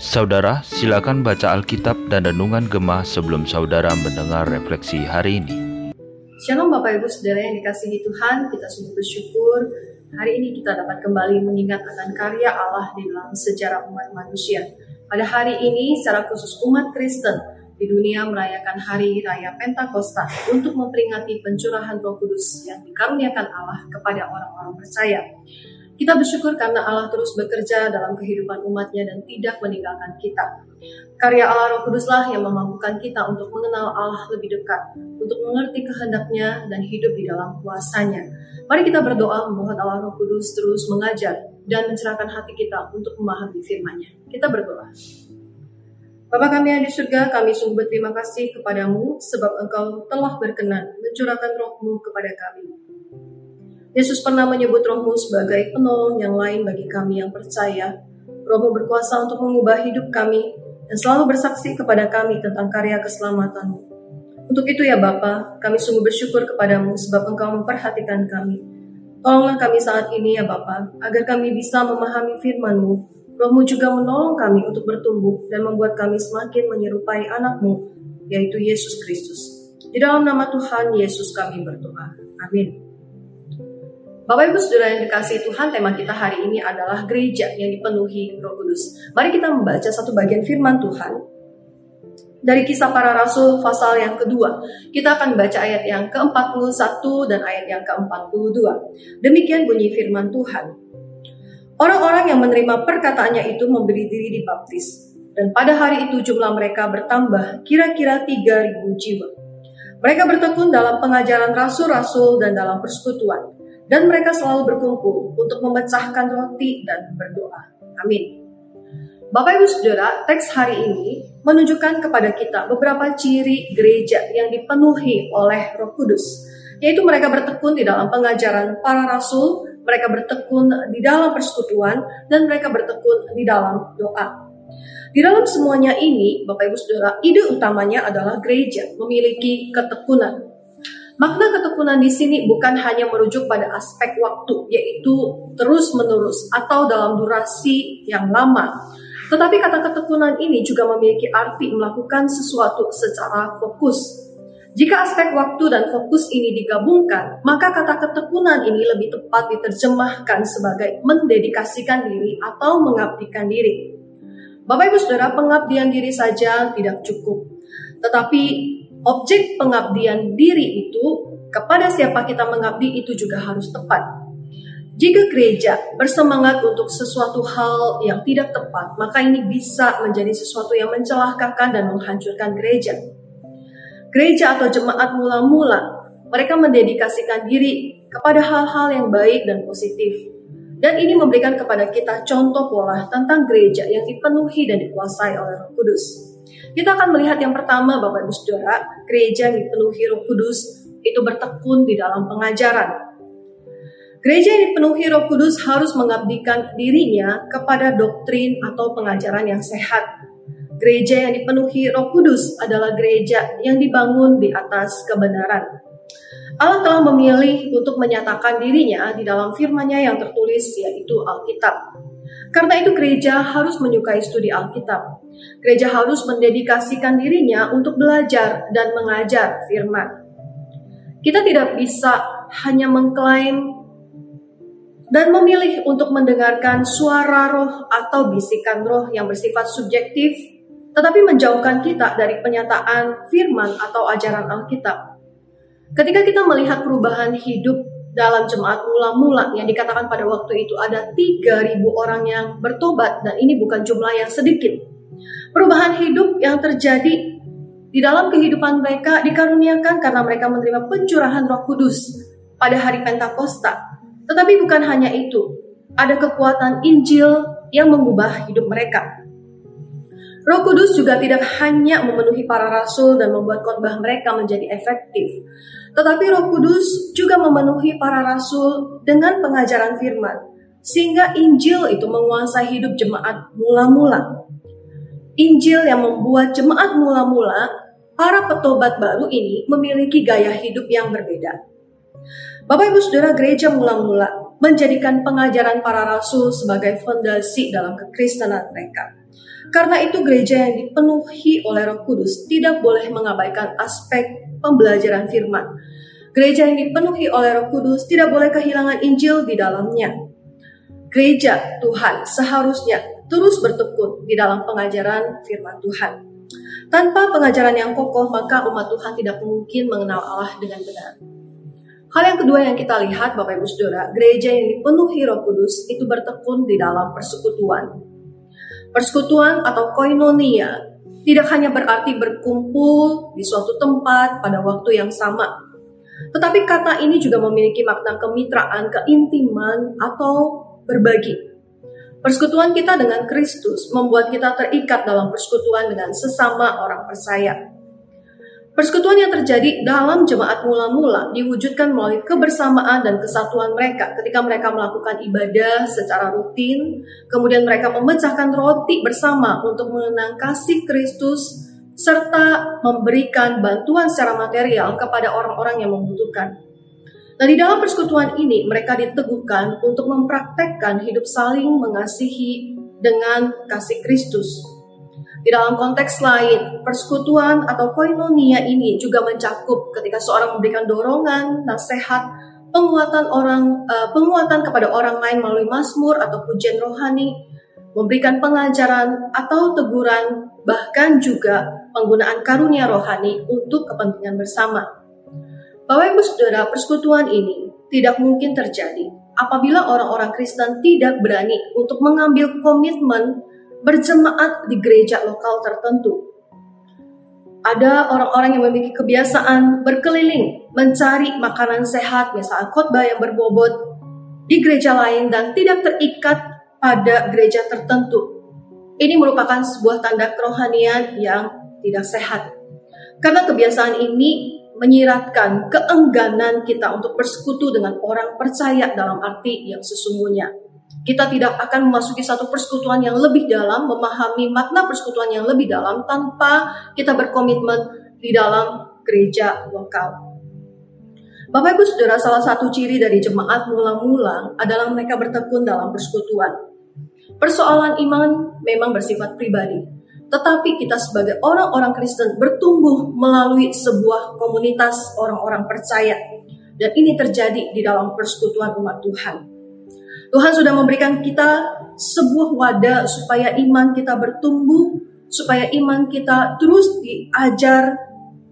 Saudara, silakan baca Alkitab dan Renungan Gemah sebelum saudara mendengar refleksi hari ini. Shalom Bapak Ibu Saudara yang dikasihi Tuhan, kita sungguh bersyukur hari ini kita dapat kembali mengingat akan karya Allah di dalam sejarah umat manusia. Pada hari ini, secara khusus umat Kristen di dunia merayakan hari raya Pentakosta untuk memperingati pencurahan Roh Kudus yang dikaruniakan Allah kepada orang-orang percaya. Kita bersyukur karena Allah terus bekerja dalam kehidupan umatnya dan tidak meninggalkan kita. Karya Allah Roh Kuduslah yang memampukan kita untuk mengenal Allah lebih dekat, untuk mengerti kehendaknya dan hidup di dalam kuasanya. Mari kita berdoa memohon Allah Roh Kudus terus mengajar dan mencerahkan hati kita untuk memahami firman-Nya. Kita berdoa. Bapa kami yang di surga, kami sungguh berterima kasih kepadamu sebab engkau telah berkenan mencurahkan rohmu kepada kami. Yesus pernah menyebut rohmu sebagai penolong yang lain bagi kami yang percaya. Rohmu berkuasa untuk mengubah hidup kami dan selalu bersaksi kepada kami tentang karya keselamatanmu. Untuk itu ya Bapa, kami sungguh bersyukur kepadamu sebab engkau memperhatikan kami. Tolonglah kami saat ini ya Bapa, agar kami bisa memahami firman-Mu. Rohmu juga menolong kami untuk bertumbuh dan membuat kami semakin menyerupai anakmu, yaitu Yesus Kristus. Di dalam nama Tuhan Yesus kami berdoa. Amin. Bapak Ibu Saudara yang dikasih Tuhan, tema kita hari ini adalah gereja yang dipenuhi Roh Kudus. Mari kita membaca satu bagian firman Tuhan dari kisah para rasul pasal yang kedua. Kita akan baca ayat yang ke-41 dan ayat yang ke-42. Demikian bunyi firman Tuhan. Orang-orang yang menerima perkataannya itu memberi diri dibaptis. Dan pada hari itu jumlah mereka bertambah kira-kira 3.000 jiwa. Mereka bertekun dalam pengajaran rasul-rasul dan dalam persekutuan dan mereka selalu berkumpul untuk memecahkan roti dan berdoa. Amin. Bapak Ibu Saudara, teks hari ini menunjukkan kepada kita beberapa ciri gereja yang dipenuhi oleh Roh Kudus, yaitu mereka bertekun di dalam pengajaran para rasul, mereka bertekun di dalam persekutuan, dan mereka bertekun di dalam doa. Di dalam semuanya ini, Bapak Ibu Saudara, ide utamanya adalah gereja memiliki ketekunan, Makna ketekunan di sini bukan hanya merujuk pada aspek waktu, yaitu terus-menerus atau dalam durasi yang lama. Tetapi kata ketekunan ini juga memiliki arti melakukan sesuatu secara fokus. Jika aspek waktu dan fokus ini digabungkan, maka kata ketekunan ini lebih tepat diterjemahkan sebagai mendedikasikan diri atau mengabdikan diri. Bapak Ibu Saudara, pengabdian diri saja tidak cukup. Tetapi objek pengabdian diri itu kepada siapa kita mengabdi itu juga harus tepat. Jika gereja bersemangat untuk sesuatu hal yang tidak tepat, maka ini bisa menjadi sesuatu yang mencelakakan dan menghancurkan gereja. Gereja atau jemaat mula-mula, mereka mendedikasikan diri kepada hal-hal yang baik dan positif. Dan ini memberikan kepada kita contoh pola tentang gereja yang dipenuhi dan dikuasai oleh Roh Kudus. Kita akan melihat yang pertama Bapak Ibu Saudara, gereja yang dipenuhi Roh Kudus itu bertekun di dalam pengajaran. Gereja yang dipenuhi Roh Kudus harus mengabdikan dirinya kepada doktrin atau pengajaran yang sehat. Gereja yang dipenuhi Roh Kudus adalah gereja yang dibangun di atas kebenaran. Allah telah memilih untuk menyatakan dirinya di dalam firman-Nya yang tertulis yaitu Alkitab. Karena itu gereja harus menyukai studi Alkitab. Gereja harus mendedikasikan dirinya untuk belajar dan mengajar firman. Kita tidak bisa hanya mengklaim dan memilih untuk mendengarkan suara roh atau bisikan roh yang bersifat subjektif, tetapi menjauhkan kita dari penyataan firman atau ajaran Alkitab. Ketika kita melihat perubahan hidup dalam jemaat mula-mula yang dikatakan pada waktu itu ada 3.000 orang yang bertobat dan ini bukan jumlah yang sedikit. Perubahan hidup yang terjadi di dalam kehidupan mereka dikaruniakan karena mereka menerima pencurahan Roh Kudus pada hari Pentakosta. Tetapi bukan hanya itu, ada kekuatan Injil yang mengubah hidup mereka. Roh Kudus juga tidak hanya memenuhi para rasul dan membuat khotbah mereka menjadi efektif, tetapi Roh Kudus juga memenuhi para rasul dengan pengajaran firman, sehingga Injil itu menguasai hidup jemaat mula-mula. Injil yang membuat jemaat mula-mula, para petobat baru ini memiliki gaya hidup yang berbeda. Bapak Ibu Saudara gereja mula-mula menjadikan pengajaran para rasul sebagai fondasi dalam kekristenan mereka. Karena itu gereja yang dipenuhi oleh Roh Kudus tidak boleh mengabaikan aspek pembelajaran firman. Gereja yang dipenuhi oleh Roh Kudus tidak boleh kehilangan Injil di dalamnya. Gereja Tuhan seharusnya terus bertekun di dalam pengajaran firman Tuhan. Tanpa pengajaran yang kokoh, maka umat Tuhan tidak mungkin mengenal Allah dengan benar. Hal yang kedua yang kita lihat, Bapak Ibu Saudara, gereja yang dipenuhi Roh Kudus itu bertekun di dalam persekutuan. Persekutuan atau koinonia tidak hanya berarti berkumpul di suatu tempat pada waktu yang sama. Tetapi kata ini juga memiliki makna kemitraan, keintiman, atau berbagi. Persekutuan kita dengan Kristus membuat kita terikat dalam persekutuan dengan sesama orang percaya. Persekutuan yang terjadi dalam jemaat mula-mula diwujudkan melalui kebersamaan dan kesatuan mereka ketika mereka melakukan ibadah secara rutin, kemudian mereka memecahkan roti bersama untuk mengenang kasih Kristus serta memberikan bantuan secara material kepada orang-orang yang membutuhkan. Nah, di dalam persekutuan ini mereka diteguhkan untuk mempraktekkan hidup saling mengasihi dengan kasih Kristus di dalam konteks lain, persekutuan atau koinonia ini juga mencakup ketika seorang memberikan dorongan, nasihat, penguatan orang uh, penguatan kepada orang lain melalui mazmur atau pujian rohani, memberikan pengajaran atau teguran, bahkan juga penggunaan karunia rohani untuk kepentingan bersama. Bapak Ibu Saudara, persekutuan ini tidak mungkin terjadi apabila orang-orang Kristen tidak berani untuk mengambil komitmen berjemaat di gereja lokal tertentu. Ada orang-orang yang memiliki kebiasaan berkeliling mencari makanan sehat, misalnya khotbah yang berbobot di gereja lain dan tidak terikat pada gereja tertentu. Ini merupakan sebuah tanda kerohanian yang tidak sehat. Karena kebiasaan ini menyiratkan keengganan kita untuk bersekutu dengan orang percaya dalam arti yang sesungguhnya. Kita tidak akan memasuki satu persekutuan yang lebih dalam, memahami makna persekutuan yang lebih dalam tanpa kita berkomitmen di dalam gereja lokal. Bapak Ibu Saudara, salah satu ciri dari jemaat mula-mula adalah mereka bertekun dalam persekutuan. Persoalan iman memang bersifat pribadi, tetapi kita sebagai orang-orang Kristen bertumbuh melalui sebuah komunitas orang-orang percaya. Dan ini terjadi di dalam persekutuan umat Tuhan. Tuhan sudah memberikan kita sebuah wadah supaya iman kita bertumbuh, supaya iman kita terus diajar,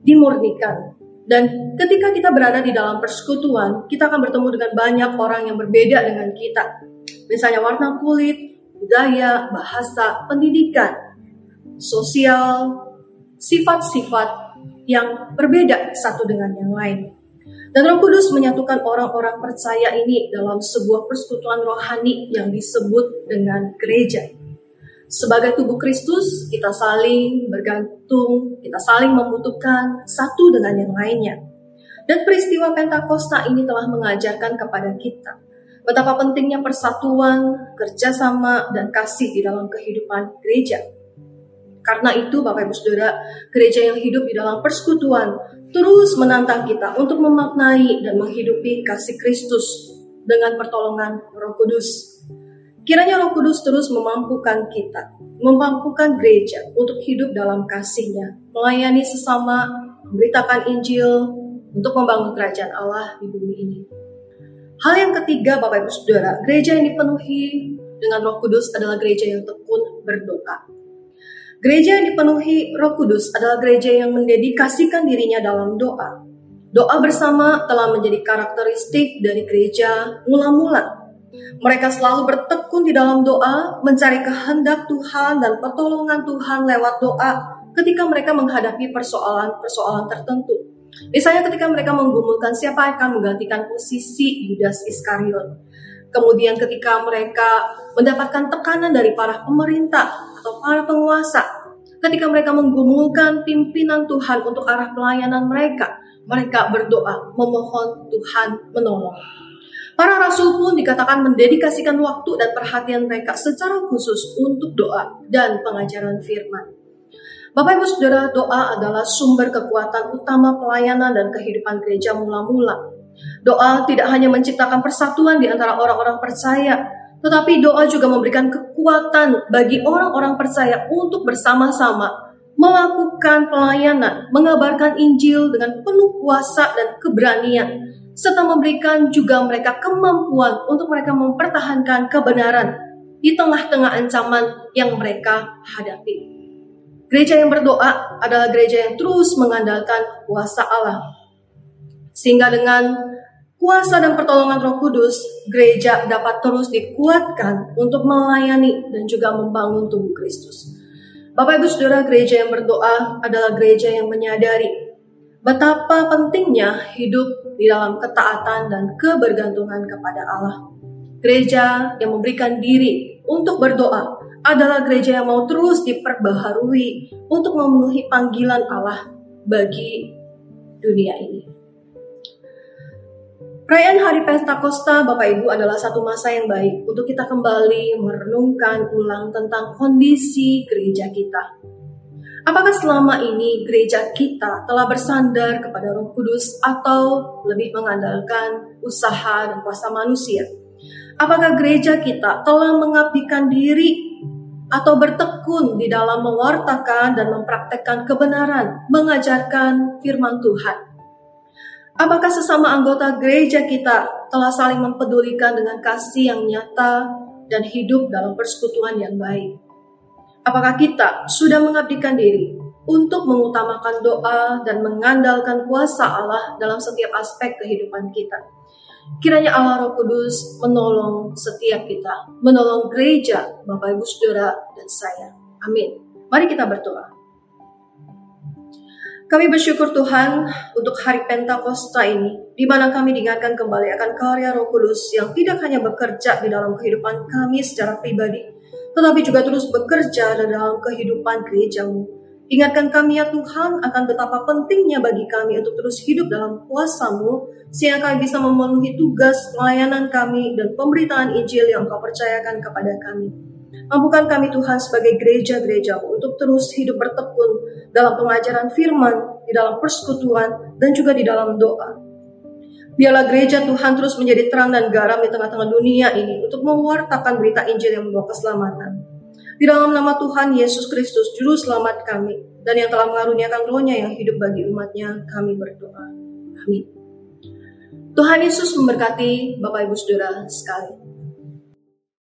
dimurnikan. Dan ketika kita berada di dalam persekutuan, kita akan bertemu dengan banyak orang yang berbeda dengan kita. Misalnya warna kulit, budaya, bahasa, pendidikan, sosial, sifat-sifat yang berbeda satu dengan yang lain. Dan Roh Kudus menyatukan orang-orang percaya ini dalam sebuah persekutuan rohani yang disebut dengan gereja. Sebagai tubuh Kristus, kita saling bergantung, kita saling membutuhkan satu dengan yang lainnya. Dan peristiwa Pentakosta ini telah mengajarkan kepada kita betapa pentingnya persatuan, kerjasama, dan kasih di dalam kehidupan gereja. Karena itu, Bapak Ibu Saudara, gereja yang hidup di dalam persekutuan terus menantang kita untuk memaknai dan menghidupi kasih Kristus dengan pertolongan Roh Kudus. Kiranya Roh Kudus terus memampukan kita, memampukan gereja untuk hidup dalam kasihnya, melayani sesama, memberitakan Injil, untuk membangun kerajaan Allah di bumi ini. Hal yang ketiga, Bapak Ibu Saudara, gereja yang dipenuhi dengan Roh Kudus adalah gereja yang tekun berdoa. Gereja yang dipenuhi Roh Kudus adalah gereja yang mendedikasikan dirinya dalam doa. Doa bersama telah menjadi karakteristik dari gereja mula-mula. Mereka selalu bertekun di dalam doa, mencari kehendak Tuhan dan pertolongan Tuhan lewat doa ketika mereka menghadapi persoalan-persoalan tertentu. Misalnya ketika mereka menggumulkan siapa yang akan menggantikan posisi Yudas Iskariot. Kemudian ketika mereka mendapatkan tekanan dari para pemerintah atau para penguasa ketika mereka menggumulkan pimpinan Tuhan untuk arah pelayanan mereka, mereka berdoa memohon Tuhan menolong. Para rasul pun dikatakan mendedikasikan waktu dan perhatian mereka secara khusus untuk doa dan pengajaran firman. Bapak Ibu Saudara, doa adalah sumber kekuatan utama pelayanan dan kehidupan gereja mula-mula. Doa tidak hanya menciptakan persatuan di antara orang-orang percaya, tetapi doa juga memberikan kekuatan bagi orang-orang percaya untuk bersama-sama melakukan pelayanan, mengabarkan Injil dengan penuh kuasa dan keberanian, serta memberikan juga mereka kemampuan untuk mereka mempertahankan kebenaran di tengah-tengah ancaman yang mereka hadapi. Gereja yang berdoa adalah gereja yang terus mengandalkan kuasa Allah. Sehingga dengan kuasa dan pertolongan Roh Kudus, gereja dapat terus dikuatkan untuk melayani dan juga membangun tubuh Kristus. Bapak Ibu Saudara, gereja yang berdoa adalah gereja yang menyadari betapa pentingnya hidup di dalam ketaatan dan kebergantungan kepada Allah. Gereja yang memberikan diri untuk berdoa adalah gereja yang mau terus diperbaharui untuk memenuhi panggilan Allah bagi dunia ini. Perayaan Hari Pentakosta Bapak Ibu adalah satu masa yang baik untuk kita kembali merenungkan ulang tentang kondisi gereja kita. Apakah selama ini gereja kita telah bersandar kepada Roh Kudus atau lebih mengandalkan usaha dan kuasa manusia? Apakah gereja kita telah mengabdikan diri atau bertekun di dalam mewartakan dan mempraktekkan kebenaran, mengajarkan firman Tuhan. Apakah sesama anggota gereja kita telah saling mempedulikan dengan kasih yang nyata dan hidup dalam persekutuan yang baik? Apakah kita sudah mengabdikan diri untuk mengutamakan doa dan mengandalkan kuasa Allah dalam setiap aspek kehidupan kita? Kiranya Allah Roh Kudus menolong setiap kita, menolong gereja, Bapak Ibu Saudara dan saya. Amin. Mari kita berdoa. Kami bersyukur Tuhan untuk hari Pentakosta ini, di mana kami diingatkan kembali akan karya Roh Kudus yang tidak hanya bekerja di dalam kehidupan kami secara pribadi, tetapi juga terus bekerja dalam kehidupan gerejamu. Ingatkan kami ya Tuhan akan betapa pentingnya bagi kami untuk terus hidup dalam kuasamu sehingga kami bisa memenuhi tugas pelayanan kami dan pemberitaan Injil yang Kau percayakan kepada kami. Mampukan kami Tuhan sebagai gereja-gereja untuk terus hidup bertekun dalam pengajaran firman, di dalam persekutuan, dan juga di dalam doa. Biarlah gereja Tuhan terus menjadi terang dan garam di tengah-tengah dunia ini untuk mewartakan berita Injil yang membawa keselamatan. Di dalam nama Tuhan Yesus Kristus, Juru Selamat kami, dan yang telah mengaruniakan rohnya yang hidup bagi umatnya, kami berdoa. Amin. Tuhan Yesus memberkati Bapak Ibu Saudara sekalian.